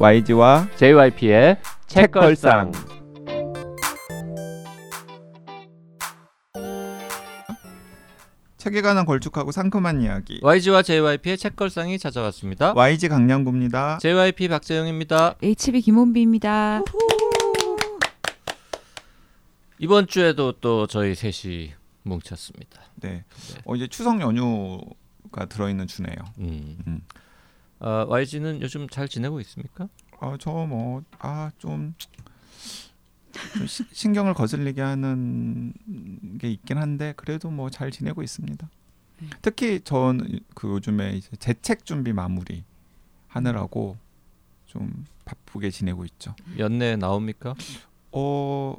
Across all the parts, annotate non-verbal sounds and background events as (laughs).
YG와 JYP의 책걸상. 책에 관한 걸쭉하고 상큼한 이야기. YG와 JYP의 책걸상이 찾아왔습니다. YG 강량구입니다. JYP 박재영입니다. HB 김원비입니다. 이번 주에도 또 저희 셋이 뭉쳤습니다. 네. 어, 이제 추석 연휴가 들어있는 주네요. 음. 음. 어, YG는 요즘 잘 지내고 있습니까? 아, 저 뭐, 아, 좀, 좀 시- 신경을 거슬리게 하는 게 있긴 한데, 그래도 뭐 잘 지내고 있습니다. 특히 전 그 요즘에 이제 재책 준비 마무리 하느라고 좀 바쁘게 지내고 있죠. 연내 나옵니까? 어,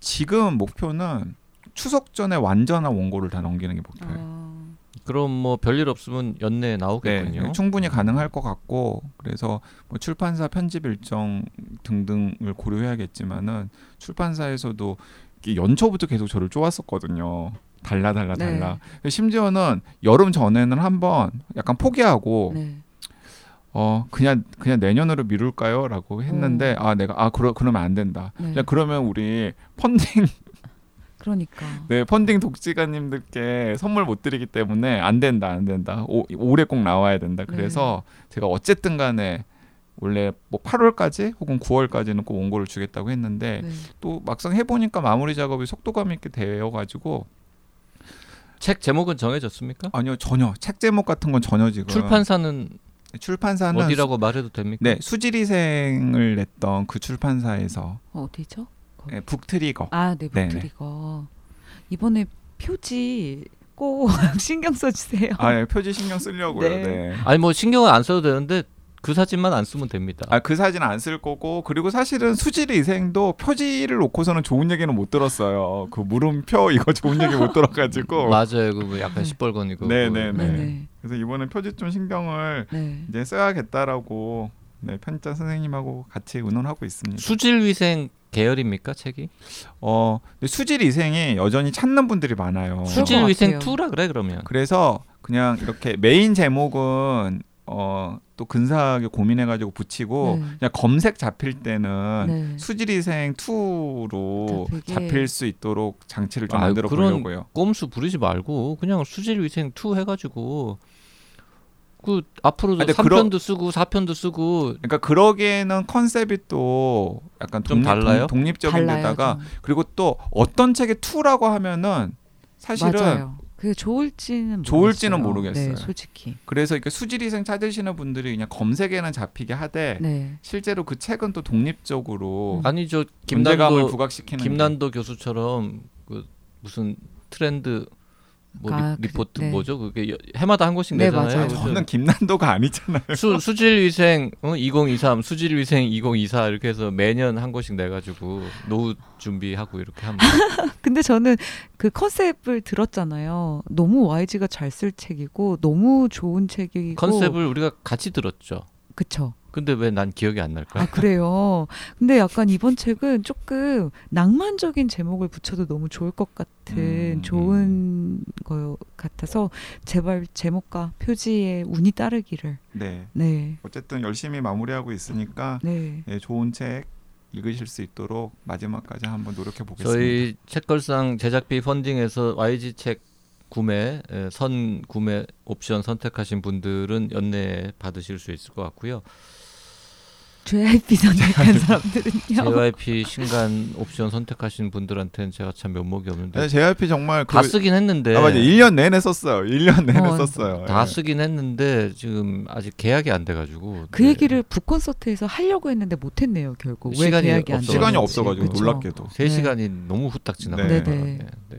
지금 목표는 추석 전에 완전한 원고를 다 넘기는 게 목표예요. 어, 그럼 뭐 별일 없으면 연내에 나오겠군요. 네, 충분히 가능할 것 같고 그래서 뭐 출판사 편집 일정 등등을 고려해야겠지만은 출판사에서도 연초부터 계속 저를 쪼았었거든요. 달라 달라 네. 달라. 심지어는 여름 전에는 한번 약간 포기하고 네. 어 그냥 그냥 내년으로 미룰까요?라고 했는데 아 내가 아 그러 그러면 안 된다. 네. 그냥 그러면 우리 펀딩 그러니까. 네, 펀딩 독지가님들께 선물 못 드리기 때문에 안 된다, 안 된다. 오, 올해 꼭 나와야 된다. 네. 그래서 제가 어쨌든 간에 원래 뭐 8월까지 혹은 9월까지는 꼭 원고를 주겠다고 했는데 네. 또 막상 해보니까 마무리 작업이 속도감 있게 되어가지고 책 제목은 정해졌습니까? 아니요 전혀 책 제목 같은 건 전혀 지금 출판사는 출판사는 어디라고 말해도 됩니까? 네 수지리생을 냈던 그 출판사에서 어, 어디죠? 네, 북트리거 아, 네, 네네. 북트리거. 이번에 표지 꼭 (laughs) 신경 써주세요. 아 네, 표지 신경 쓰려고요. 네. 네. 아니 뭐 신경을 안 써도 되는데 그 사진만 안 쓰면 됩니다. 아 그 사진 안 쓸 거고 그리고 사실은 수지리 이생도 표지를 놓고서는 좋은 얘기는 못 들었어요. 그 물음표 (laughs) 이거 좋은 얘기 못 들어가지고. (laughs) 맞아요. 그뭐 약간 네. 시뻘건이고. 네네네. 그- 네, 네. 그래서 이번엔 표지 좀 신경을 네. 이제 써야겠다라고 네, 편자 선생님하고 같이 의논하고 있습니다. 수질 위생 계열입니까 책이? 어 근데 수지리 이생이 여전히 찾는 분들이 많아요. 수- 수질위생 같아요. 2라 그래 그러면. 그래서 그냥 이렇게 메인 제목은 어 또 근사하게 고민해가지고 붙이고 네. 그냥 검색 잡힐 때는 네. 수지리생 2로 잡히게. 잡힐 수 있도록 장치를 좀 아유, 만들어 보려고요. 꼼수 부리지 말고 그냥 수질위생 2 해가지고 그 앞으로도 아, 근데 3편도 쓰고 4편도 쓰고 그러니까 그러기에는 컨셉이 또 약간 좀 독립, 달라요? 독립적인 달라요. 데다가 좀. 그리고 또 어떤 책의 2라고 하면은 사실은 맞아요. 그게 좋을지는 좋을지는 모르겠어요. 모르겠어요. 네, 솔직히. 그래서 이렇게 수지리생 찾으시는 분들이 그냥 검색에는 잡히게 하되 네. 실제로 그 책은 또 독립적으로 아니 저 존재감을 김난도 부각시키는 김난도 교수처럼 그 무슨 트렌드 뭐 아, 리, 그- 포트 네. 뭐죠? 그게 여- 해마다 한 권씩 네, 내잖아요. 맞아요. 저는 김난도가 아니잖아요. 수, 수질위생 어, 2023, 수질위생 2024 이렇게 해서 매년 한 권씩 내가지고 노후 준비하고 이렇게 하면 (laughs) 근데 저는 그 컨셉을 들었잖아요. 너무 YG가 잘 쓸 책이고 너무 좋은 책이고 컨셉을 우리가 같이 들었죠. 그쵸. 근데 왜 난 기억이 안 날까? 아 그래요. 근데 약간 이번 책은 조금 낭만적인 제목을 붙여도 너무 좋을 것 같은 음, 좋은 거 같아서 제발 제목과 표지에 운이 따르기를. 네. 네, 어쨌든 열심히 마무리하고 있으니까 네, 네, 좋은 책 읽으실 수 있도록 마지막까지 한번 노력해 보겠습니다. 저희 책걸상 제작비 펀딩에서 YG 책 구매 에, 선 구매 옵션 선택하신 분들은 연내 받으실 수 있을 것 같고요. JYP 선택한 사람들은요. JYP 신간 옵션 선택하신 분들한테는 제가 참 면목이 없는데 네, JYP 정말 그 다 쓰긴 했는데 아 맞아 1년 내내 썼어요. 1년 내내 어, 썼어요. 다 예. 쓰긴 했는데 지금 아직 계약이 안 돼가지고 그 네. 얘기를 북 콘서트에서 하려고 했는데 못했네요 결국. 왜 시간이 계약이 안 없어가지고. 시간이. 없어가지고 그쵸. 놀랍게도. 세 네. 시간이 너무 후딱 지나가요. 네. 네네. 네, 네.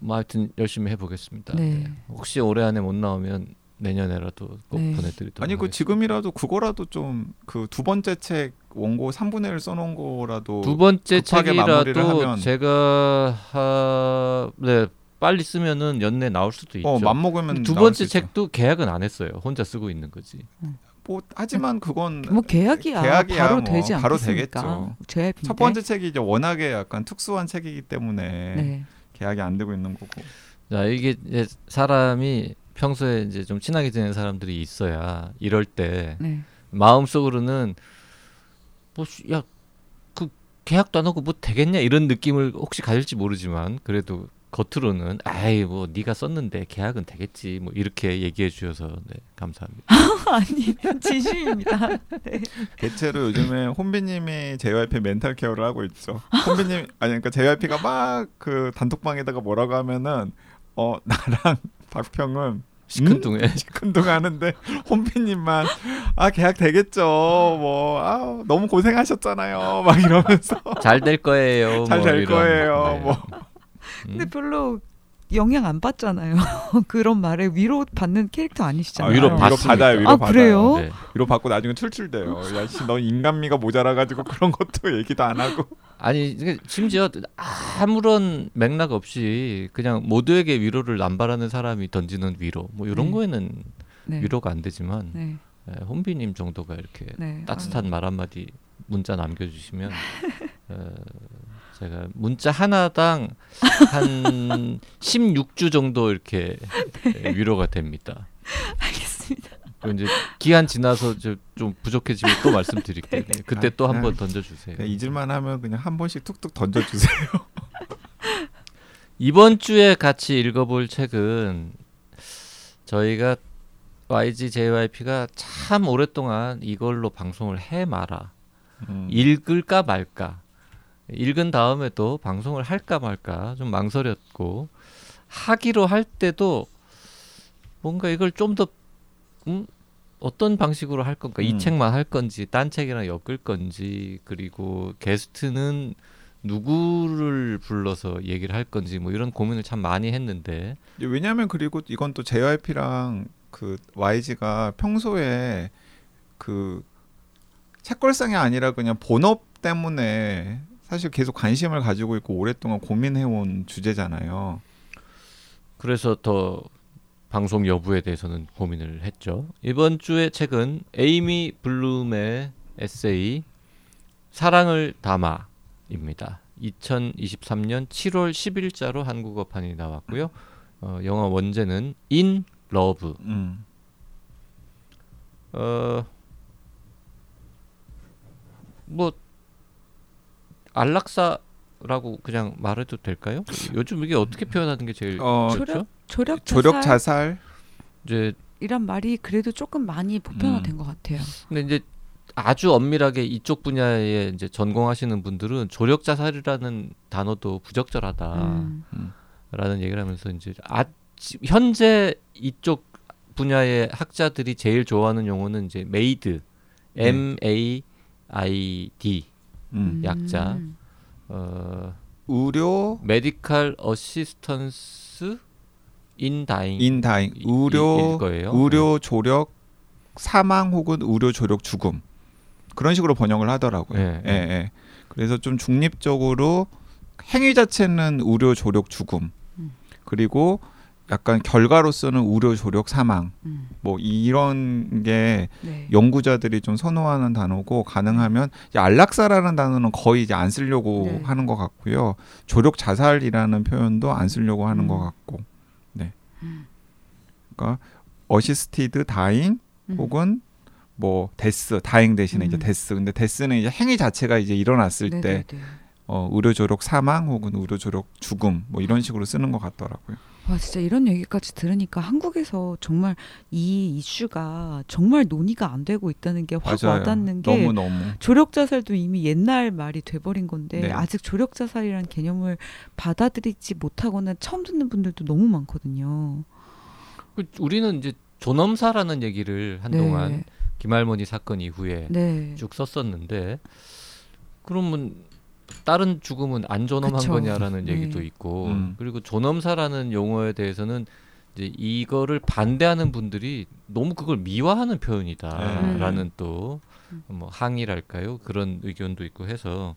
뭐 하여튼 열심히 해보겠습니다. 네. 네. 혹시 올해 안에 못 나오면 내년에라도 꼭 네. 보내드리도록 아니 그 하겠습니다. 지금이라도 그거라도 좀 그 두 번째 책 원고 3분의 1 써놓은 거라도 두 번째 급하게 마무리를 책이라도 하면- 제가 하... 네 빨리 쓰면은 연내 나올 수도 있죠. 어 맘먹으면 두 나올 번째. 책도 계약은 안 했어요. 혼자 쓰고 있는 거지. 뭐 하지만 그건 뭐 계약이야. 계약이야, 바로 뭐. 되지 바로 않겠습니까? 되겠죠. 첫 번째 책이 이제 워낙에 약간 특수한 책이기 때문에 네. 계약이 안 되고 있는 거고. 자 이게 이제 사람이 평소에 이제 좀 친하게 지내는 사람들이 있어야 이럴 때 네. 마음속으로는 뭐야 그 계약도 안 하고 뭐 되겠냐 이런 느낌을 혹시 가질지 모르지만 그래도 겉으로는 아이 뭐 네가 썼는데 계약은 되겠지 뭐 이렇게 얘기해 주셔서 네 감사합니다. (laughs) 아니 진심입니다. 네. 대체로 요즘에 혼비님이 JYP 멘탈 케어를 하고 있죠. 혼비님 아니 그러니까 JYP가 막 그 단톡방에다가 뭐라고 하면은 어 나랑 박평은 시큰둥해. 음? 시큰둥 하는데 (laughs) 혼비님만 아 계약 되겠죠. 뭐 아, 너무 고생하셨잖아요. 막 이러면서 잘 될 거예요. 잘될뭐 거예요. 네. 뭐 근데 음. 별로 영향 안 받잖아요. (laughs) 그런 말에 위로 받는 캐릭터 아, 아니시잖아요. 위로 위로 받습니까? 받아요. 위로 아, 받아요. 그래요? 네. 위로 받고 나중에 출출돼요. 야 씨 너 인간미가 모자라가지고 (laughs) 그런 것도 얘기도 안 하고. 아니 심지어 아무런 맥락 없이 그냥 모두에게 위로를 남발하는 사람이 던지는 위로 뭐 이런 네. 거에는 네. 위로가 안 되지만 네. 예, 혼비님 정도가 이렇게 네. 따뜻한 말 한마디 문자 남겨주시면 어, (laughs) 제가 문자 하나당 한 (laughs) 16주 정도 이렇게 예, 위로가 됩니다. 아, 알겠습니다. 이제 기한 지나서 저- 좀 부족해지면 또 말씀드릴게요. 네, 그때 또한 아, 번 던져주세요. 잊을만 하면 그냥 한 번씩 툭툭 던져주세요. (laughs) 이번 주에 같이 읽어볼 책은 저희가 YG JYP가 참 오랫동안 이걸로 방송을 해 마라. 음. 읽을까 말까. 읽은 다음에도 방송을 할까 말까 좀 망설였고 하기로 할 때도 뭔가 이걸 좀더 음, 어떤 방식으로 할 건가? 이 음. 책만 할 건지 딴 책이랑 엮을 건지 그리고 게스트는 누구를 불러서 얘기를 할 건지 뭐 이런 고민을 참 많이 했는데. 왜냐하면 그리고 이건 또 JYP랑 그 YG가 평소에 그 책걸상이 아니라 그냥 본업 때문에 사실 계속 관심을 가지고 있고 오랫동안 고민해온 주제잖아요. 그래서 더 방송 여부에 대해서는 고민을 했죠. 이번 주의 책은 에이미 블룸의 에세이 사랑을 담아입니다. 2023년 7월 10일자로 한국어판이 나왔고요. 어, 영어 원제는 In Love. 음. 어, 뭐 안락사라고 그냥 말해도 될까요? 요즘 이게 어떻게 표현하는 게 제일 어? 조력 조력 자살 자살. 이제 이란 말이 그래도 조금 많이 보편화된 것 같아요. 근데 이제 아주 엄밀하게 이쪽 분야에 이제 전공하시는 분들은 조력 자살이라는 단어도 부적절하다라는 음. 얘기를 하면서 이제 아, 지- 현재 이쪽 분야의 학자들이 제일 좋아하는 용어는 이제 메이드, 네. M A I D, 음. 약자. 음. 어, 의료 medical assistance in dying in dying 이- 의료. 의료 조력 사망 혹은 의료 조력 죽음 그런 식으로 번역을 하더라고요. 네, 예, 예. 그래서 좀 중립적으로 행위 자체는 의료 조력 죽음 음. 그리고 약간 결과로서는 의료 조력 사망 음. 뭐 이런 게 네. 연구자들이 좀 선호하는 단어고 가능하면 안락사라는 단어는 거의 이제 안 쓰려고 네. 하는 것 같고요. 조력 자살이라는 표현도 안 쓰려고 하는 음. 것 같고, 네. 음. 그러니까 assisted dying 음. 혹은 뭐 death dying 대신에 이제 음. death. 근데 death는 이제 행위 자체가 이제 일어났을 때 네네네. 어, 의료 조력 사망 혹은 의료 조력 죽음 뭐 이런 식으로 쓰는 것 같더라고요. 와 진짜 이런 얘기까지 들으니까 한국에서 정말 이 이슈가 정말 논의가 안 되고 있다는 게 확 와닿는 게 너무 너무 조력 자살도 이미 옛날 말이 돼버린 건데 네. 아직 조력 자살이라는 개념을 받아들이지 못하거나 처음 듣는 분들도 너무 많거든요. 그 우리는 이제 존엄사라는 얘기를 한동안 김할머니 사건 이후에 네. 네. 쭉 썼었는데 그러면 다른 죽음은 안 존엄한 그쵸. 거냐라는 네. 얘기도 있고 음. 그리고 존엄사라는 용어에 대해서는 이제 이거를 반대하는 분들이 너무 그걸 미화하는 표현이다라는 네. 또뭐 항의랄까요 그런 의견도 있고 해서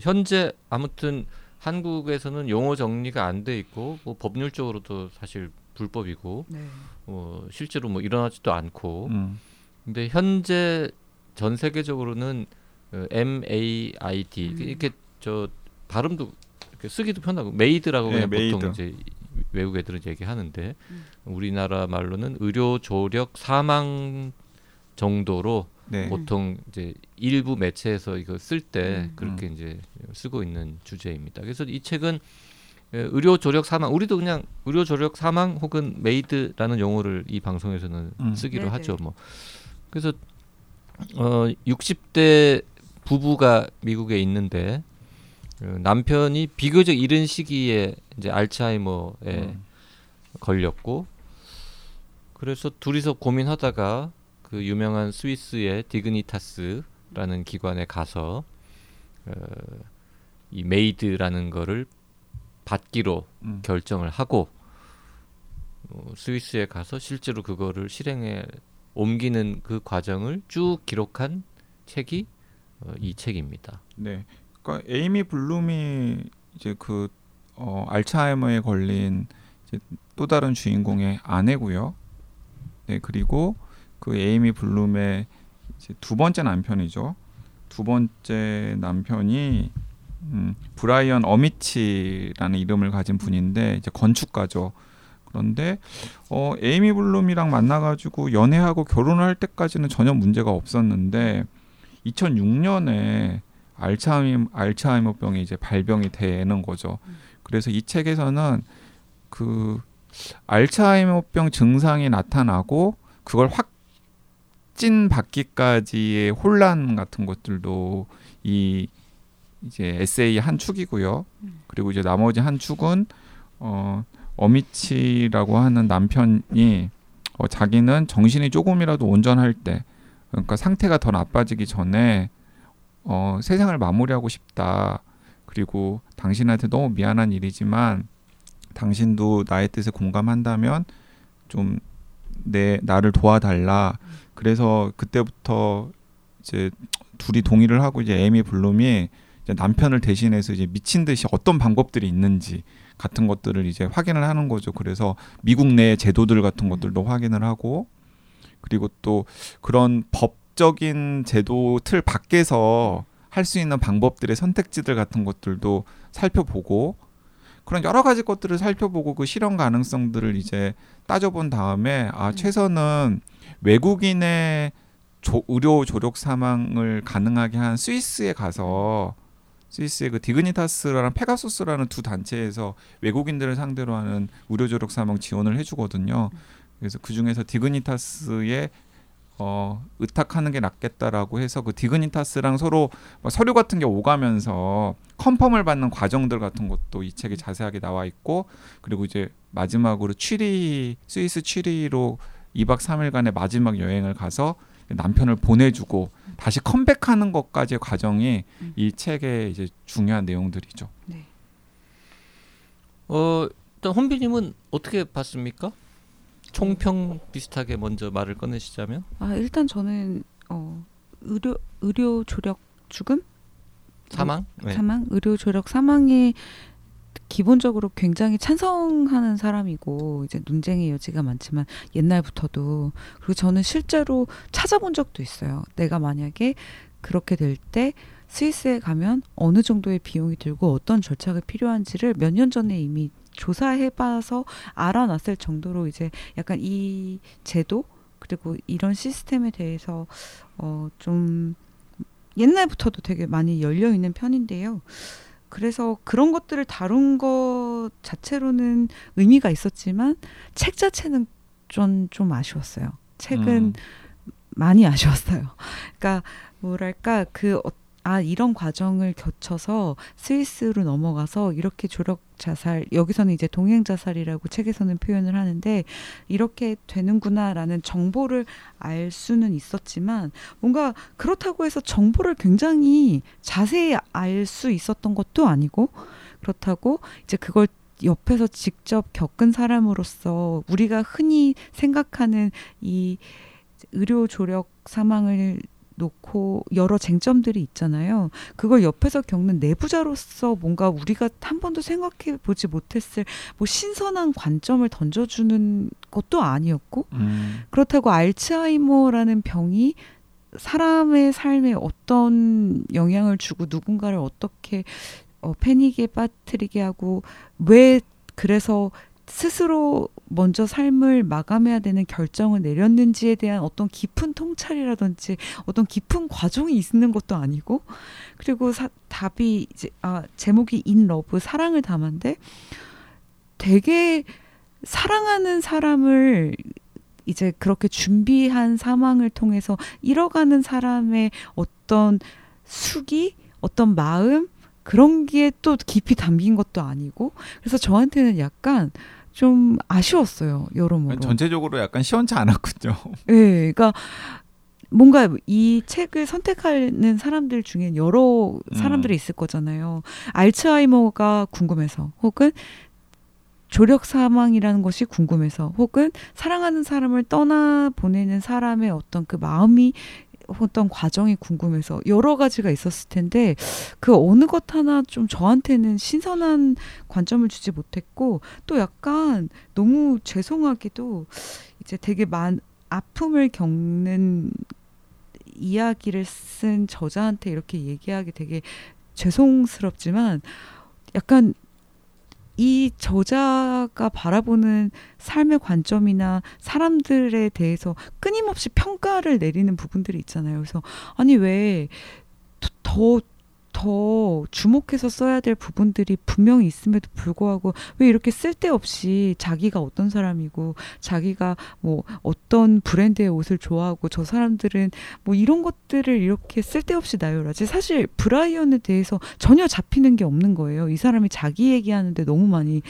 현재 아무튼 한국에서는 용어 정리가 안 돼 있고 뭐 법률적으로도 사실 불법이고 네. 어, 실제로 뭐 일어나지도 않고 음. 근데 현재 전 세계적으로는 어, M A I D 음. 이렇게 저 발음도 이렇게 쓰기도 편하고 MAID라고 네, 그냥 메이드. 보통 이제 외국 애들은 얘기하는데 음. 우리나라 말로는 의료 조력 사망 정도로 네. 보통 이제 일부 매체에서 이거 쓸때 음. 그렇게 음. 이제 쓰고 있는 주제입니다. 그래서 이 책은 예, 의료 조력 사망 우리도 그냥 의료 조력 사망 혹은 MAID라는 용어를 이 방송에서는 음. 쓰기로 네네. 하죠. 뭐 그래서 어 60대 부부가 미국에 있는데 어, 남편이 비교적 이른 시기에 이제 알츠하이머에 음. 걸렸고 그래서 둘이서 고민하다가 그 유명한 스위스의 디그니타스라는 기관에 가서 어, 이 MAID라는 거를 받기로 음. 결정을 하고 어, 스위스에 가서 실제로 그거를 실행에 옮기는 그 과정을 쭉 기록한 책이 어, 이 책입니다. 네. 그러니까 에이미 블룸이 이제 그 어, 알츠하이머에 걸린 또 다른 주인공의 아내고요. 네, 그리고 그 에이미 블룸의 두 번째 남편이죠. 두 번째 남편이 음, 브라이언 어미치라는 이름을 가진 분인데 이제 건축가죠. 그런데 어, 에이미 블룸이랑 만나가지고 연애하고 결혼을 할 때까지는 전혀 문제가 없었는데 2006년에 알츠하이머, 알츠하이머병이 이제 발병이 되는 거죠. 그래서 이 책에서는 그 알츠하이머병 증상이 나타나고 그걸 확진 받기까지의 혼란 같은 것들도 이 이제 에세이 한 축이고요. 그리고 이제 나머지 한 축은 어 어미치라고 하는 남편이 어, 자기는 정신이 조금이라도 온전할 때 그러니까 상태가 더 나빠지기 전에 어, 세상을 마무리하고 싶다. 그리고 당신한테 너무 미안한 일이지만 당신도 나의 뜻에 공감한다면 좀 내 나를 도와달라. 그래서 그때부터 이제 둘이 동의를 하고 이제 에미 블룸이 이제 남편을 대신해서 이제 미친 듯이 어떤 방법들이 있는지 같은 것들을 이제 확인을 하는 거죠. 그래서 미국 내 제도들 같은 것들도 확인을 하고 그리고 또 그런 법적인 제도 틀 밖에서 할 수 있는 방법들의 선택지들 같은 것들도 살펴보고 그런 여러 가지 것들을 살펴보고 그 실현 가능성들을 이제 따져본 다음에 아 음. 최선은 외국인의 조, 의료 조력 사망을 가능하게 한 스위스에 가서 스위스의 그 디그니타스라는 페가소스라는 두 단체에서 외국인들을 상대로 하는 의료 조력 사망 지원을 해주거든요. 그래서 그 중에서 디그니타스에 어, 의탁하는 게 낫겠다라고 해서 그 디그니타스랑 서로 뭐 서류 같은 게 오가면서 컨펌을 받는 과정들 같은 것도 이 책에 자세하게 나와 있고 그리고 이제 마지막으로 취리 스위스 취리로 2박 3일간의 마지막 여행을 가서 남편을 보내주고 다시 컴백하는 것까지의 과정이 음. 이 책의 이제 중요한 내용들이죠. 네. 어, 일단 혼비님은 어떻게 봤습니까? 총평 비슷하게 먼저 말을 꺼내시자면 아 일단 저는 어 의료 의료 조력 죽음 사망? 네. 사망 의료 조력 사망에 기본적으로 굉장히 찬성하는 사람이고 이제 논쟁의 여지가 많지만 옛날부터도 그리고 저는 실제로 찾아본 적도 있어요. 내가 만약에 그렇게 될 때 스위스에 가면 어느 정도의 비용이 들고 어떤 절차가 필요한지를 몇 년 전에 이미 조사해봐서 알아놨을 정도로 이제 약간 이 제도 그리고 이런 시스템에 대해서 어 좀 옛날부터도 되게 많이 열려 있는 편인데요. 그래서 그런 것들을 다룬 것 자체로는 의미가 있었지만 책 자체는 좀, 좀 아쉬웠어요. 책은 음. 많이 아쉬웠어요. 그러니까 뭐랄까 그 어, 아 이런 과정을 거쳐서 스위스로 넘어가서 이렇게 조력 자살 여기서는 이제 동행 자살이라고 책에서는 표현을 하는데 이렇게 되는구나라는 정보를 알 수는 있었지만 뭔가 그렇다고 해서 정보를 굉장히 자세히 알 수 있었던 것도 아니고 그렇다고 이제 그걸 옆에서 직접 겪은 사람으로서 우리가 흔히 생각하는 이 의료 조력 사망을 놓고 여러 쟁점들이 있잖아요. 그걸 옆에서 겪는 내부자로서 뭔가 우리가 한 번도 생각해 보지 못했을 뭐 신선한 관점을 던져주는 것도 아니었고 음. 그렇다고 알츠하이머라는 병이 사람의 삶에 어떤 영향을 주고 누군가를 어떻게 어, 패닉에 빠뜨리게 하고 왜 그래서 스스로 먼저 삶을 마감해야 되는 결정을 내렸는지에 대한 어떤 깊은 통찰이라든지 어떤 깊은 과정이 있는 것도 아니고 그리고 사, 답이 이제 아 제목이 In Love 사랑을 담았는데 되게 사랑하는 사람을 이제 그렇게 준비한 상황을 통해서 잃어가는 사람의 어떤 수기, 어떤 마음 그런 게 또 깊이 담긴 것도 아니고 그래서 저한테는 약간 좀 아쉬웠어요 여러모로. 전체적으로 약간 시원치 않았군요. 네, (laughs) 그러니까 뭔가 이 책을 선택하는 사람들 중에 여러 사람들이 음. 있을 거잖아요. 알츠하이머가 궁금해서 혹은 조력 사망이라는 것이 궁금해서 혹은 사랑하는 사람을 떠나 보내는 사람의 어떤 그 마음이 어떤 과정이 궁금해서 여러 가지가 있었을 텐데 그 어느 것 하나 좀 저한테는 신선한 관점을 주지 못했고 또 약간 너무 죄송하게도 이제 되게 많 아픔을 겪는 이야기를 쓴 저자한테 이렇게 얘기하기 되게 죄송스럽지만 약간 이 저자가 바라보는 삶의 관점이나 사람들에 대해서 끊임없이 평가를 내리는 부분들이 있잖아요. 그래서 아니 왜 더 더 주목해서 써야 될 부분들이 분명히 있음에도 불구하고 왜 이렇게 쓸데없이 자기가 어떤 사람이고 자기가 뭐 어떤 브랜드의 옷을 좋아하고 저 사람들은 뭐 이런 것들을 이렇게 쓸데없이 나열하지 사실 브라이언에 대해서 전혀 잡히는 게 없는 거예요. 이 사람이 자기 얘기하는데 너무 많이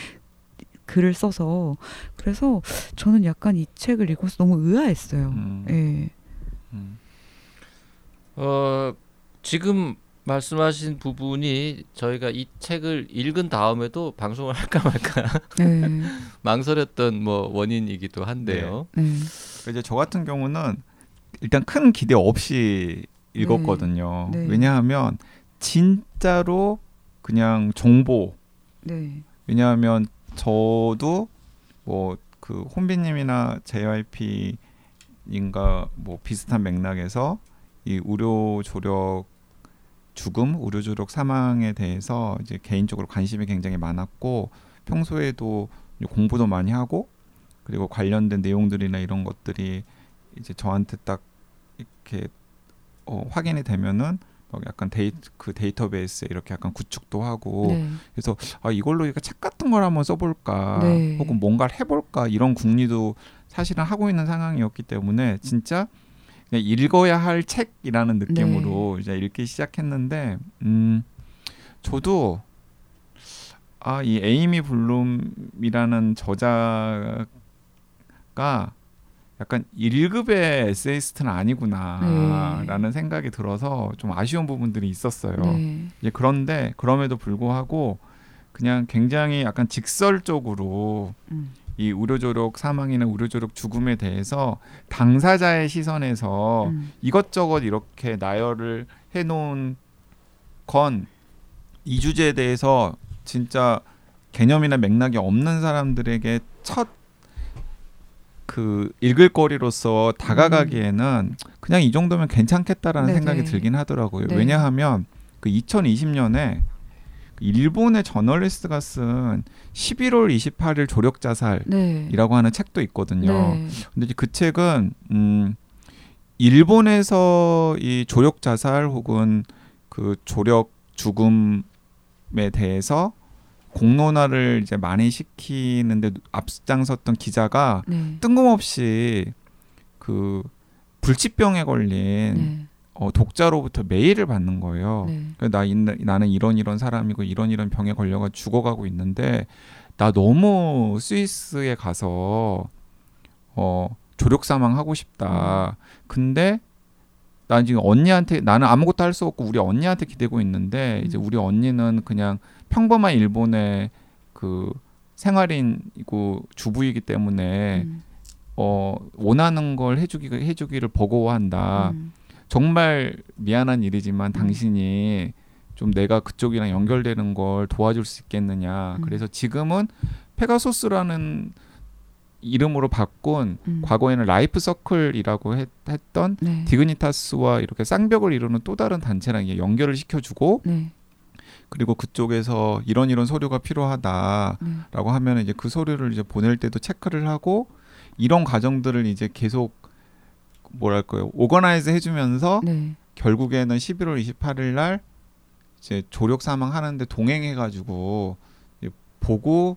글을 써서 그래서 저는 약간 이 책을 읽어서 너무 의아했어요. 음. 예. 음. 어 지금 말씀하신 부분이 저희가 이 책을 읽은 다음에도 방송을 할까 말까 네. (laughs) 망설였던 뭐 원인이기도 한데요. 네. 이제 저 같은 경우는 일단 큰 기대 없이 읽었거든요. 네. 왜냐하면 진짜로 그냥 정보. 네. 왜냐하면 저도 뭐 그 혼비님이나 JYP인가 뭐 비슷한 맥락에서 이 의료 조력 죽음, 의료 조력 사망에 대해서 이제 개인적으로 관심이 굉장히 많았고 평소에도 공부도 많이 하고 그리고 관련된 내용들이나 이런 것들이 이제 저한테 딱 이렇게 어, 확인이 되면은 막 약간 데이 그 데이터베이스에 이렇게 약간 구축도 하고 네. 그래서 아 이걸로 이거 책 같은 걸 한번 써볼까 네. 혹은 뭔가를 해볼까 이런 궁리도 사실은 하고 있는 상황이었기 때문에 진짜 그냥 읽어야 할 책이라는 느낌으로 네. 이제 읽기 시작했는데 음 저도 아 이 에이미 블룸이라는 저자가 약간 1급의 에세이스트는 아니구나라는 네. 생각이 들어서 좀 아쉬운 부분들이 있었어요. 네. 이제 그런데 그럼에도 불구하고 그냥 굉장히 약간 직설적으로 음. 이 의료조력 사망이나 의료조력 죽음에 대해서 당사자의 시선에서 음. 이것저것 이렇게 나열을 해놓은 건 이 주제에 대해서 진짜 개념이나 맥락이 없는 사람들에게 첫 그 읽을 거리로서 다가가기에는 그냥 이 정도면 괜찮겠다라는 네네. 생각이 들긴 하더라고요. 네. 왜냐하면 그 2020년에 일본의 저널리스트가 쓴 11월 28일 조력 자살이라고 네. 하는 책도 있거든요. 네. 근데 이제 그 책은 음 일본에서 이 조력 자살 혹은 그 조력 죽음에 대해서 공론화를 이제 많이 시키는데 앞장섰던 기자가 네. 뜬금없이 그 불치병에 걸린 네. 어, 독자로부터 메일을 받는 거예요. 네. 나 이- 나는 이런 이런 사람이고 이런 이런 병에 걸려가 죽어가고 있는데 나 너무 스위스에 가서 어 조력 사망하고 싶다. 근데 난 지금 언니한테 나는 아무것도 할 수 없고 우리 언니한테 기대고 있는데 이제 음. 우리 언니는 그냥 평범한 일본의 그 생활인이고 주부이기 때문에 음. 어 원하는 걸 해주기 해주기를 버거워한다. 음. 정말 미안한 일이지만 당신이 좀 내가 그쪽이랑 연결되는 걸 도와줄 수 있겠느냐. 음. 그래서 지금은 페가소스라는 이름으로 바꾼 음. 과거에는 Life Circle이라고 했, 던 네. 디그니타스와 이렇게 쌍벽을 이루는 또 다른 단체랑 연결을 시켜주고 네. 그리고 그쪽에서 이런 이런 서류가 필요하다라고 네. 하면 이제 그 서류를 이제 보낼 때도 체크를 하고 이런 과정들을 이제 계속 뭐랄까요 organize 해주면서 네. 결국에는 11월 28일 날 이제 조력 사망하는데 동행해가지고 보고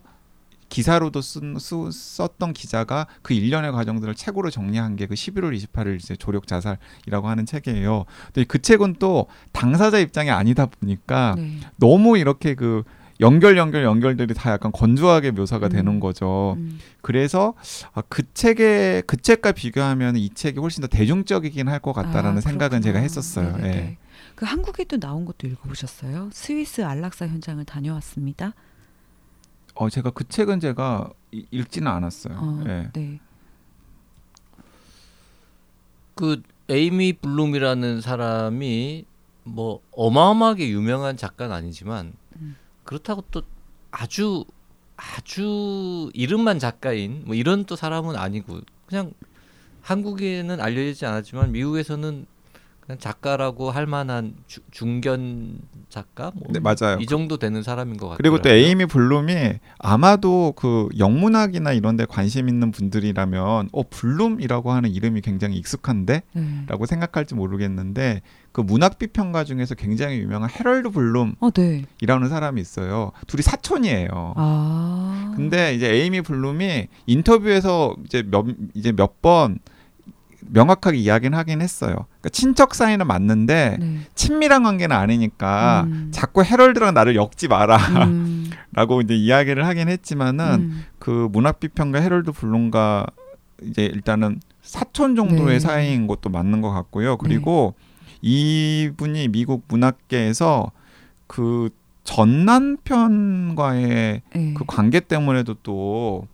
기사로도 쓴, 쓰, 썼던 기자가 그 일련의 과정들을 책으로 정리한 게 그 11월 28일 이제 조력 자살이라고 하는 책이에요. 근데 그 책은 또 당사자 입장이 아니다 보니까 네. 너무 이렇게 그 연결 연결 연결들이 다 약간 건조하게 묘사가 음. 되는 거죠. 음. 그래서 아, 그 책에 그 책과 비교하면 이 책이 훨씬 더 대중적이긴 할 것 같다라는 아, 생각은 제가. 했었어요. 네네네. 예. 그 한국에도 나온 것도 읽어보셨어요? 스위스 안락사 현장을 다녀왔습니다. 어 제가 그 책은 제가 이- 읽지는 않았어요. 어, 예. 네. 그 에이미 블룸이라는 사람이 뭐 어마어마하게 유명한 작가는 아니지만 음. 그렇다고 또 아주 아주 이름만 작가인 뭐 이런 또 사람은 아니고 그냥 한국에는 알려지지 않았지만 미국에서는 그냥 작가라고 할 만한 주- 중견 작가 뭐 네, 맞아요. 이 정도 되는 사람인 것 같아요. 그리고 또 에이미 블룸이 아마도 그 영문학이나 이런 데 관심 있는 분들이라면 어 블룸이라고 하는 이름이 굉장히 익숙한데? 네. 라고 생각할지 모르겠는데 그 문학 비평가 중에서 굉장히 유명한 헤럴드 블룸이라는 어, 네. 사람이 있어요. 둘이 사촌이에요. 아. 근데 이제 에이미 블룸이 인터뷰에서 이제 몇 이제 몇 번 명확하게 이야기는 하긴 했어요. 그러니까 친척 사이는 맞는데 네. 친밀한 관계는 아니니까 음. 자꾸 헤럴드랑 나를 엮지 마라라고 음. (laughs) 이제 이야기를 하긴 했지만은 음. 그 문학 비평가 헤럴드 블룸과 이제 일단은 사촌 정도의 네. 사이인 것도 맞는 것 같고요. 그리고 이분이 미국 문학계에서 그 전 남편과의 네. 그 관계 때문에도 또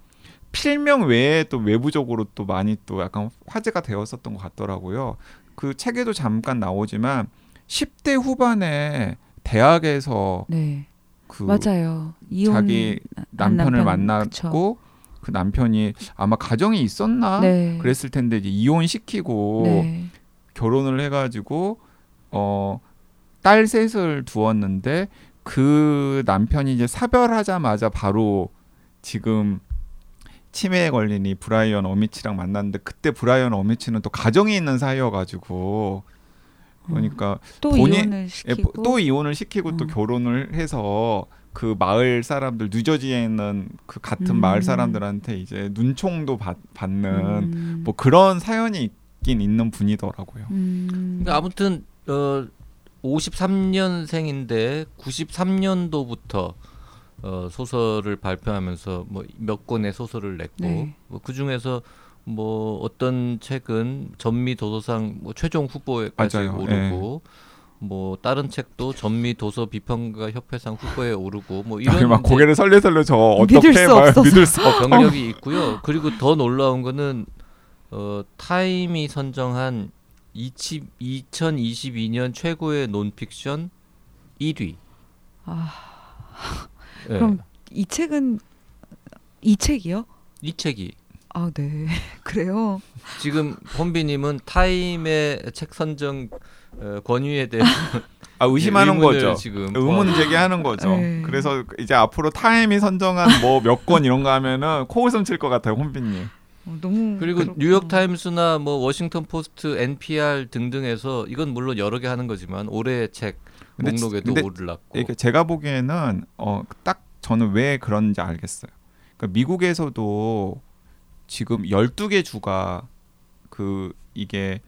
필명 외에 또 외부적으로 또 많이 또 약간 화제가 되었었던 것 같더라고요. 그 책에도 잠깐 나오지만 10대 후반에 대학에서 네. 그 맞아요. 이혼 자기 한 남편을 남편, 만났고 그 남편이 아마 가정이 있었나 네. 그랬을 텐데 이제 이혼시키고 네. 결혼을 해가지고 어 딸 셋을 두었는데 그 남편이 이제 사별하자마자 바로 지금 치매에 걸린 이 브라이언 어미치랑 만났는데 그때 브라이언 어미치는 또 가정이 있는 사이여가지고 그러니까 또 본인- 이혼을 예, 어, 시키고 또 이혼을 시키고 또 어. 결혼을 해서 그 마을 사람들 뉴저지에 있는 그 같은 음. 마을 사람들한테 이제 눈총도 받, 받는 음. 뭐 그런 사연이 있긴 있는 분이더라고요. 음. 그러니까 아무튼 어 53년생인데 93년도부터 어 소설을 발표하면서 뭐 몇 권의 소설을 냈고 네. 뭐그 중에서 뭐 어떤 책은 전미 도서상 뭐 최종 후보에까지 맞아요. 오르고 뭐 다른 책도 전미 도서 비평가 협회상 후보에 오르고 뭐 이런 막 고개를 설레설레 저 믿을 어떻게 수말 없어서. 믿을 수 없. 경력이 있고요. 그리고 더 놀라운 거는 어, 타임이 선정한 20, 2022년 최고의 논픽션 1위. 아, 예, 그럼 이 책은 이 책이요? 이 책이 아, 네. (laughs) 그래요. 지금 혼비님은 타임의 책 선정 어, 권위에 대해서 아 의심하는 의문을 거죠. 지금 의문 제기하는 거죠. 네. 그래서 이제 앞으로 타임이 선정한 뭐 몇 권 이런 거 하면은 코웃음 칠 것 같아요, 혼비님. 어, 너무 그리고 그렇구나. 뉴욕 타임스나 뭐 워싱턴 포스트, NPR 등등에서 이건 물론 여러 개 하는 거지만 올해의 책 목록에도 근데 올랐고 이게 제가 보기에는 어 딱 저는 왜 그런지 알겠어요. 그러니까 미국에서도 지금 12개 주가 그 이게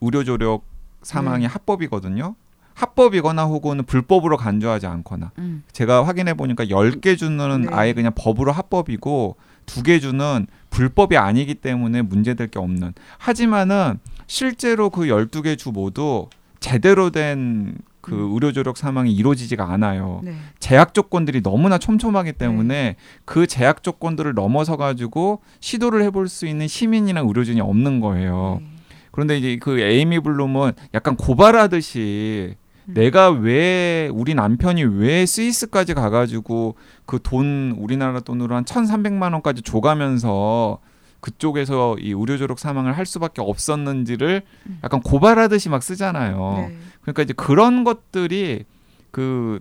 의료 조력 사망이 네. 합법이거든요. 합법이거나 혹은 불법으로 간주하지 않거나. 음. 제가 확인해 보니까 10개 주는 네. 아예 그냥 법으로 합법이고 두 개 주는 불법이 아니기 때문에 문제될 게 없는. 하지만은 실제로 그 12개 주 모두 제대로 된그 음. 의료 조력 사망이 이루어지지가 않아요. 네. 제약 조건들이 너무나 촘촘하기 때문에 그 제약 조건들을 넘어서 가지고 시도를 해볼 수 있는 시민이나 의료진이 없는 거예요. 네. 그런데 이제 그 에이미 블룸은 약간 고발하듯이 음. 내가 왜 우리 남편이 왜 스위스까지 가가지고 그 돈 우리나라 돈으로 한 천삼백만 원까지 줘가면서 그쪽에서 이 의료 조력 사망을 할 수밖에 없었는지를 음. 약간 고발하듯이 막 쓰잖아요. 네. 그러니까 이제 그런 것들이 그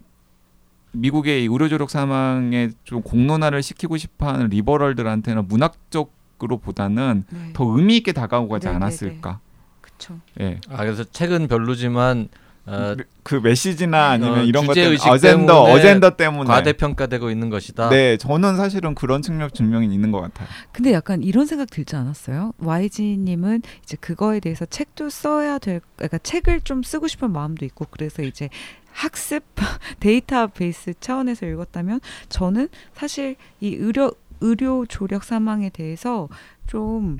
미국의 이 의료 조력 사망에 좀 공론화를 시키고 싶어하는 리버럴들한테는 문학적으로 보다는 네. 더 의미 있게 다가오지 네, 네, 않았을까. 그쵸. 예. 아 그래서 책은 별로지만 어, 그 메시지나 아니면 어, 이런 것 주제 때문에 의식 어젠더 때문에 어젠더 때문에 과대평가되고 있는 것이다. 네, 저는 사실은 그런 측면 증명이 있는 것 같아요. 근데 약간 이런 생각 들지 않았어요? YG님은 이제 그거에 대해서 책도 써야 될, 그러니까 책을 좀 쓰고 싶은 마음도 있고 그래서 이제 학습 (laughs) 데이터베이스 차원에서 읽었다면 저는 사실 이 의료 의료 조력 사망에 대해서 좀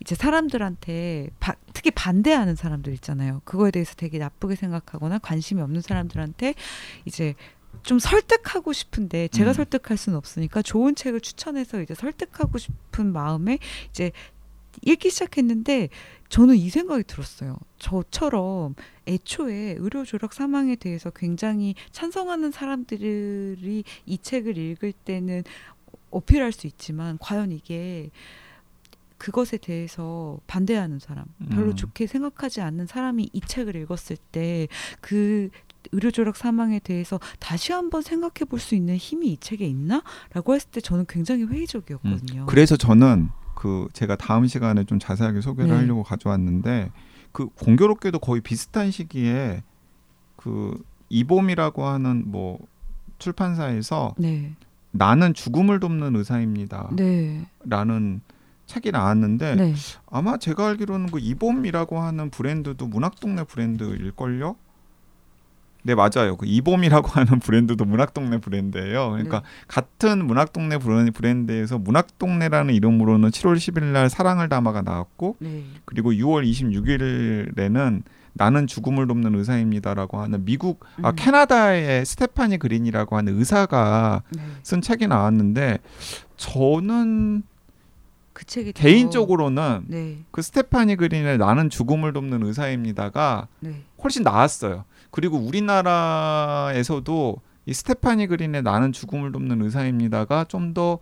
이제 사람들한테 바, 특히 반대하는 사람들 있잖아요. 그거에 대해서 되게 나쁘게 생각하거나 관심이 없는 사람들한테 이제 좀 설득하고 싶은데 제가 음. 설득할 수는 없으니까 좋은 책을 추천해서 이제 설득하고 싶은 마음에 이제 읽기 시작했는데 저는 이 생각이 들었어요. 저처럼 애초에 의료 조력 사망에 대해서 굉장히 찬성하는 사람들이 이 책을 읽을 때는 어필할 수 있지만 과연 이게 그것에 대해서 반대하는 사람, 별로 음. 좋게 생각하지 않는 사람이 이 책을 읽었을 때 그 의료 조력 사망에 대해서 다시 한번 생각해 볼 수 있는 힘이 이 책에 있나라고 했을 때 저는 굉장히 회의적이었거든요. 그래서 저는 그 제가 다음 시간에 좀 자세하게 소개를 네. 하려고 가져왔는데 그 공교롭게도 거의 비슷한 시기에 그 이봄이라고 하는 뭐 출판사에서 네, 나는 죽음을 돕는 의사입니다라는 네, 책이 나왔는데 네. 아마 제가 알기로는 그 이봄이라고 하는 브랜드도 문학동네 브랜드일걸요? 네 맞아요. 그 이봄이라고 (laughs) 하는 브랜드도 문학동네 브랜드예요. 그러니까 네. 같은 문학동네 브랜- 브랜드에서 문학동네라는 이름으로는 7월 10일 날 사랑을 담아가 나왔고 네. 그리고 6월 26일에는 나는 죽음을 돕는 의사입니다라고 하는 미국 아 음. 캐나다의 스테파니 그린이라고 하는 의사가 네. 쓴 책이 나왔는데 저는 그 책이 더- 개인적으로는 네, 그 스테파니 그린의 나는 죽음을 돕는 의사입니다가 네, 훨씬 나았어요. 그리고 우리나라에서도 이 스테파니 그린의 나는 죽음을 돕는 의사입니다가 좀 더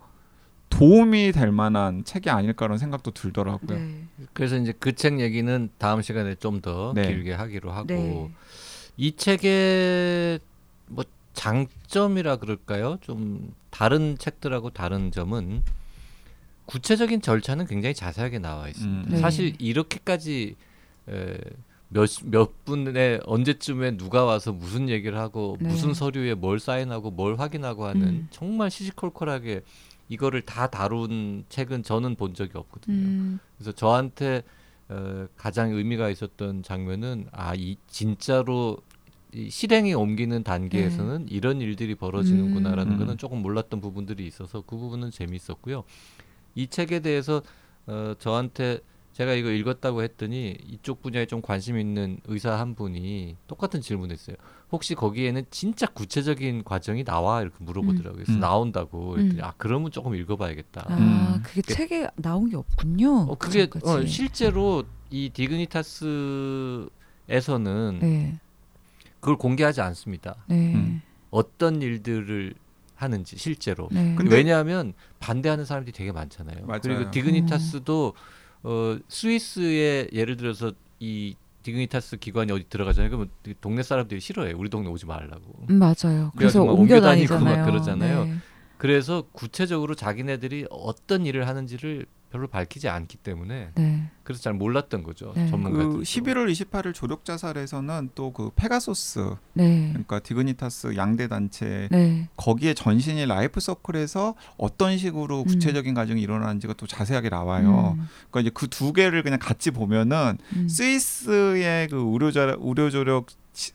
도움이 될 만한 책이 아닐까라는 생각도 들더라고요. 네, 그래서 이제 그 책 얘기는 다음 시간에 좀더 네. 길게 하기로 하고 네. 이 책의 뭐 장점이라 그럴까요? 좀 다른 책들하고 다른 점은 구체적인 절차는 굉장히 자세하게 나와 있습니다. 음. 네. 사실 이렇게까지 에, 몇, 몇 분에 언제쯤에 누가 와서 무슨 얘기를 하고 네. 무슨 서류에 뭘 사인하고 뭘 확인하고 하는 음. 정말 시시콜콜하게 이거를 다 다룬 책은 저는 본 적이 없거든요. 음, 그래서 저한테 어, 가장 의미가 있었던 장면은 아 이 진짜로 이 실행에 옮기는 단계에서는 이런 일들이 벌어지는구나라는 음. 거는 조금 몰랐던 부분들이 있어서 그 부분은 재미있었고요. 이 책에 대해서 어, 저한테 제가 이거 읽었다고 했더니 이쪽 분야에 좀 관심 있는 의사 한 분이 똑같은 질문했어요. 혹시 거기에는 진짜 구체적인 과정이 나와 이렇게 물어보더라고요. 그래서 음. 나온다고 그랬더니 음. 아 그러면 조금 읽어봐야겠다. 아, 음. 그게 그- 책에 나온 게 없군요. 어, 그게 어. 실제로 이 디그니타스에서는 네, 그걸 공개하지 않습니다. 네, 음. 어떤 일들을 하는지 실제로. 네. 근데- 왜냐하면 반대하는 사람들이 되게 많잖아요. 맞아요. 그리고 디그니타스도 어, 스위스에 예를 들어서 이 디그니타스 기관이 어디 들어가잖아요. 그러면 동네 사람들이 싫어해요. 우리 동네 오지 말라고. 음, 맞아요. 그래서 막 옮겨 다니고. 막 그러잖아요. 네. 그래서 구체적으로 자기네들이 어떤 일을 하는지를 별로 밝히지 않기 때문에 네. 그래서 잘 몰랐던 거죠. 네. 전문가들. 그 11월 28일 조력 자살에서는 또 그 페가소스 네. 그러니까 디그니타스 양대 단체 네. 거기에 전신이 라이프 서클에서 어떤 식으로 음. 구체적인 과정이 일어나는지가 또 자세하게 나와요. 음, 그러니까 이제 그 두 개를 그냥 같이 보면은 음. 스위스의 그 의료자 의료 조력 지-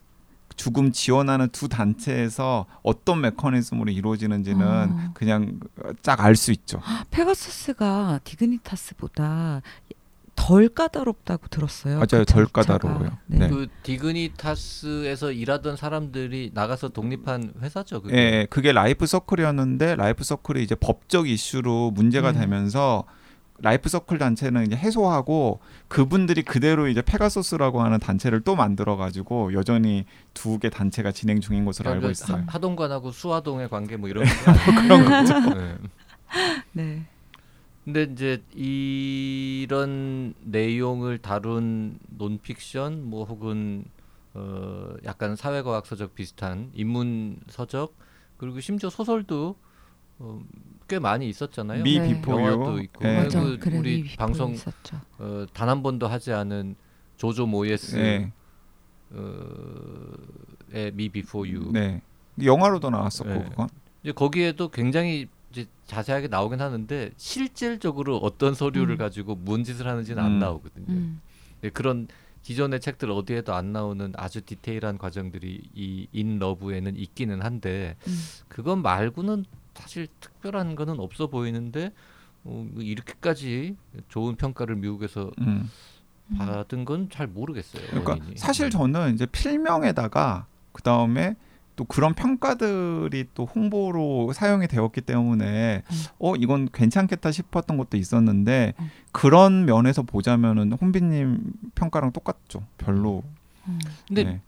죽음 지원하는 두 단체에서 어떤 메커니즘으로 이루어지는지는 어. 그냥 쫙 알 수 있죠. (gasps) 페가수스가 디그니타스보다 덜 까다롭다고 들었어요. 맞아요. 그 덜. 까다로워요. 네. 네. 그 디그니타스에서 일하던 사람들이 나가서 독립한 회사죠. 그게. 예, 그게 라이프 서클이었는데 라이프 서클이 이제 법적 이슈로 문제가 네. 되면서 라이프 서클 단체는 이제 해소하고 그분들이 그대로 이제 페가소스라고 하는 단체를 또 만들어 가지고 여전히 두 개 단체가 진행 중인 것으로 알고 그러니까 있어요. 하- 하동관하고 수하동의 관계 뭐 이런 (laughs) 거 그런 거죠. 네. (laughs) 네. 근데 이제 이런 내용을 다룬 논픽션 뭐 혹은 어 약간 사회과학 서적 비슷한 인문 서적 그리고 심지어 소설도 어, 꽤 많이 있었잖아요. Me 네. Before 영화도 You. 있고. 예. 맞아. 그 그래 우리 방송. 어, 단 한 번도 하지 않은 조조 모예스 네. 의 Me Before You. 네. 영화로도 나왔었고 네. 그건. 이제 거기에도 굉장히 이제 자세하게 나오긴 하는데 실질적으로 어떤 서류를 음. 가지고 뭔 짓을 하는지는 음. 안 나오거든요. 음. 네, 그런 기존의 책들 어디에도 안 나오는 아주 디테일한 과정들이 이 인 러브에는 있기는 한데 음. 그것 말고는 사실 특별한 거는 없어 보이는데 어, 뭐 이렇게까지 좋은 평가를 미국에서 음. 받은 건 잘 모르겠어요. 그러니까 원인이. 사실 저는 이제 필명에다가 그 다음에 또 그런 평가들이 또 홍보로 사용이 되었기 때문에 음. 어 이건 괜찮겠다 싶었던 것도 있었는데 음. 그런 면에서 보자면은 혼비님 평가랑 똑같죠. 별로. 음. 근데 네.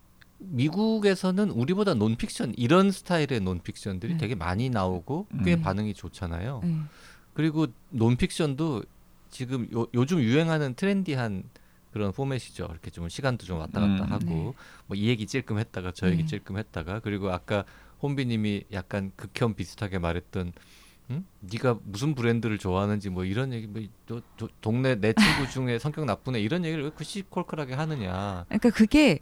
미국에서는 우리보다 논픽션 이런 스타일의 논픽션들이 네. 되게 많이 나오고 꽤 음. 반응이 좋잖아요. 네. 그리고 논픽션도 지금 요, 요즘 유행하는 트렌디한 그런 포맷이죠. 이렇게 좀 시간도 좀 왔다 갔다 음. 하고 네. 뭐이 얘기 찔끔 했다가 저 얘기 네. 찔끔 했다가 그리고 아까 혼비님이 약간 극혐 비슷하게 말했던 응? 네가 무슨 브랜드를 좋아하는지 뭐 이런 얘기 뭐 또, 또 동네 내 친구 중에 (laughs) 성격 나쁜 애 이런 얘기를 왜 이렇게 시콜콜하게 하느냐 그러니까 그게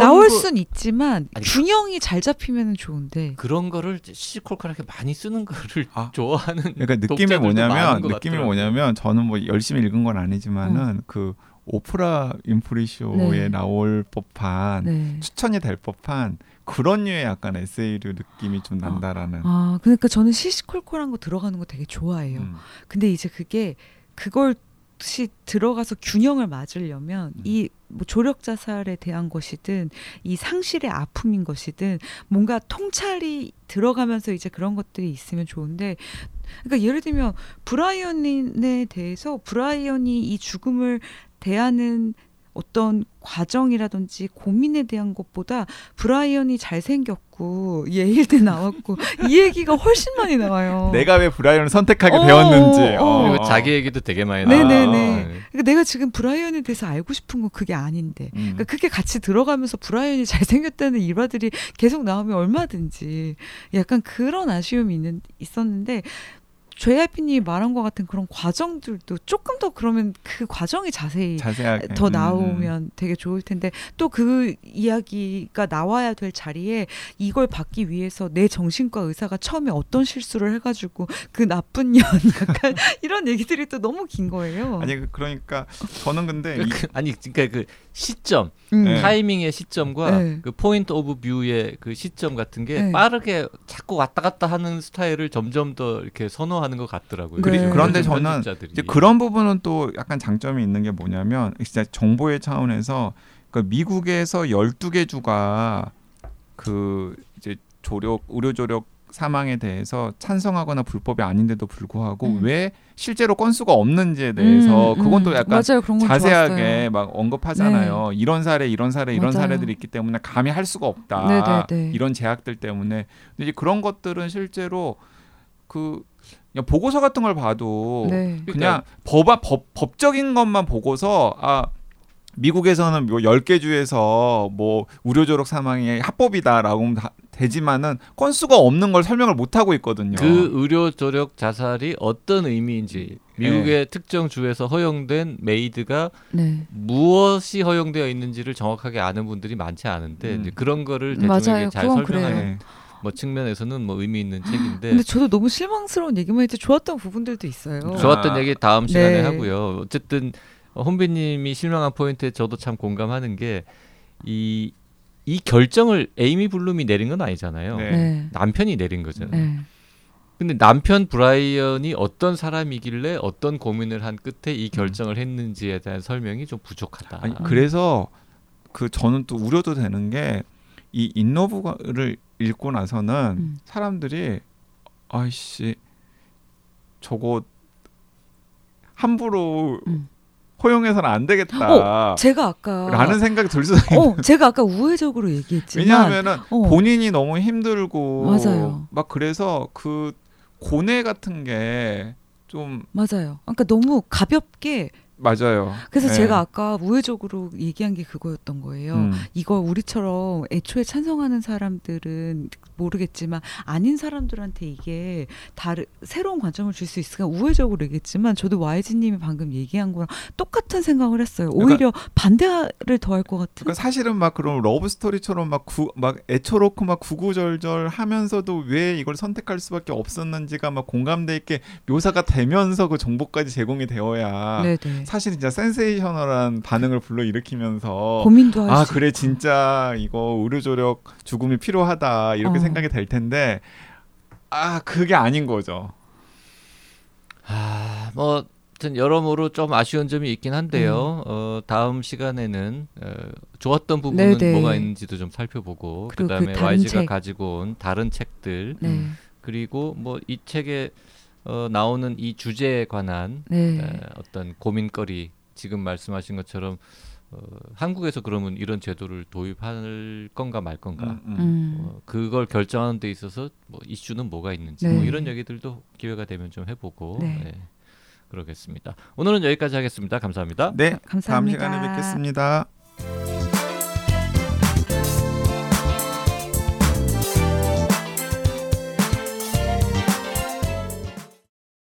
나올 거- 순 있지만 아니, 균형이 잘 잡히면 좋은데 그런 거를 시콜콜하게 많이 쓰는 거를 아. 좋아하는 그러니까 느낌이 뭐냐면 것 느낌이 같더라고요. 뭐냐면 저는 뭐 열심히 읽은 건 아니지만은 그 오프라 윈프리 쇼에 네. 나올 법한 네. 추천이 될 법한 그런 류의 약간 에세이류 느낌이 좀 난다라는. 아 그러니까 저는 시시콜콜한 거 들어가는 거 되게 좋아해요. 음. 근데 이제 그게 그걸 시 들어가서 균형을 맞으려면 음. 이뭐 조력 자살에 대한 것이든 이 상실의 아픔인 것이든 뭔가 통찰이 들어가면서 이제 그런 것들이 있으면 좋은데 그러니까 예를 들면 브라이언에 대해서 브라이언이 이 죽음을 대하는 어떤 과정이라든지 고민에 대한 것보다 브라이언이 잘생겼고 예일대 (laughs) 나왔고 이 얘기가 훨씬 많이 나와요. 내가 왜 브라이언을 선택하게 어, 되었는지. 어, 어. 그리고 자기 얘기도 되게 많이 네네네. 나와요. 그러니까 내가 지금 브라이언에 대해서 알고 싶은 건 그게 아닌데. 음. 그러니까 그게 같이 들어가면서 브라이언이 잘생겼다는 일화들이 계속 나오면 얼마든지 약간 그런 아쉬움이 있는, 있었는데 JYP님이 말한 것 같은 그런 과정들도 조금 더 그러면 그 과정이 자세히 자세하게 더 음, 나오면 되게 좋을 텐데 또 그 이야기가 나와야 될 자리에 이걸 받기 위해서 내 정신과 의사가 처음에 어떤 실수를 해가지고 그 나쁜 년 (laughs) 약간 (laughs) 이런 얘기들이 또 너무 긴 거예요. 아니 그- 그러니까 저는 근데 이, 그- 아니 그러니까 그 시점 음. 네. 타이밍의 시점과 네. 그 point of view의 그 시점 같은 게 네. 빠르게 자꾸 왔다 갔다 하는 스타일을 점점 더 이렇게 선호하는 것 같더라고요. 그리- 요즘 그런데 저는 그런 부분은 또 약간 장점이 있는 게 뭐냐면 진짜 정보의 차원에서 그 미국에서 12개 주가 그 이제 조력 의료 조력 사망에 대해서 찬성하거나 불법이 아닌데도 불구하고 음. 왜 실제로 건수가 없는지에 대해서 음, 그건 또 음. 약간 맞아요. 자세하게 좋았어요. 막 언급하잖아요. 이런 사례, 이런 사례, 이런 맞아요. 사례들이 있기 때문에 감히 할 수가 없다. 네네네. 이런 제약들 때문에. 근데 이제 그런 것들은 실제로 그 그냥 보고서 같은 걸 봐도 네. 그냥 법, 법 법적인 것만 보고서 아 미국에서는 뭐 10개 주에서 뭐 의료 조력 사망이 합법이다라고 하면 되지만은 건수가 없는 걸 설명을 못 하고 있거든요. 그 의료 조력 자살이 어떤 의미인지 미국의 특정 주에서 허용된 MAID가 네. 무엇이 허용되어 있는지를 정확하게 아는 분들이 많지 않은데 음. 이제 그런 거를 맞아요. 대중에게 잘 그건 설명하는 그래요. 네. 뭐 측면에서는 뭐 의미 있는 책인데 근데 저도 너무 실망스러운 얘기만 했지 좋았던 부분들도 있어요. 좋았던 아. 얘기 다음 시간에 네. 하고요. 어쨌든 어, 혼비님이 실망한 포인트에 저도 참 공감하는 게 이 이 결정을 에이미 블룸이 내린 건 아니잖아요. 네. 네. 남편이 내린 거잖아요. 네. 근데 남편 브라이언이 어떤 사람이길래 어떤 고민을 한 끝에 이 결정을 했는지에 대한 설명이 좀 부족하다. 아니 그래서 그 저는 또 우려도 되는 게 이 인노브를 읽고 나서는 음. 사람들이 아이씨 저거 함부로 음. 허용해서는 안 되겠다. 제가 아까 라는 생각이 들 수도 있는 어, 제가 아까 우회적으로 얘기했지만 왜냐하면은 어. 본인이 너무 힘들고 맞아요. 막 그래서 그 고뇌 같은 게 좀 맞아요. 그러니까 너무 가볍게 맞아요. 그래서 네. 제가 아까 우회적으로 얘기한 게 그거였던 거예요. 음. 이거 우리처럼 애초에 찬성하는 사람들은 모르겠지만 아닌 사람들한테 이게 다른 새로운 관점을 줄 수 있을까 우회적으로 얘기했지만 저도 YG님이 방금 얘기한 거랑 똑같은 생각을 했어요. 오히려 반대를 더할 것 같은. 그러니까 사실은 막 그런 러브 스토리처럼 막 구 막 애처롭고 막 구구절절 하면서도 왜 이걸 선택할 수밖에 없었는지가 막 공감대 있게 묘사가 되면서 그 정보까지 제공이 되어야 네네. 사실 진짜 센세이셔널한 반응을 불러 일으키면서 고민도 할아 수. 그래 진짜 이거 의료 조력 죽음이 필요하다 이렇게 어. 생각 이 될 텐데 아 그게 아닌 거죠. 아, 뭐 하여튼 여러모로 좀 아쉬운 점이 있긴 한데요. 어, 다음 시간에는 어, 좋았던 부분은 음. 네네. 뭐가 있는지도 좀 살펴보고 그 그다음에 다른 YG가 책. 가지고 온 다른 책들 네. 그리고 뭐 이 책에 어, 나오는 이 주제에 관한 네. 에, 어떤 고민거리 지금 말씀하신 것처럼 어, 한국에서 그러면 이런 제도를 도입할 건가 말 건가 음, 음. 음. 어, 그걸 결정하는 데 있어서 뭐 이슈는 뭐가 있는지 네. 뭐 이런 얘기들도 기회가 되면 좀 해보고 네. 예, 그러겠습니다. 오늘은 여기까지 하겠습니다. 감사합니다. 네, 다음 감사합니다. 시간에 뵙겠습니다.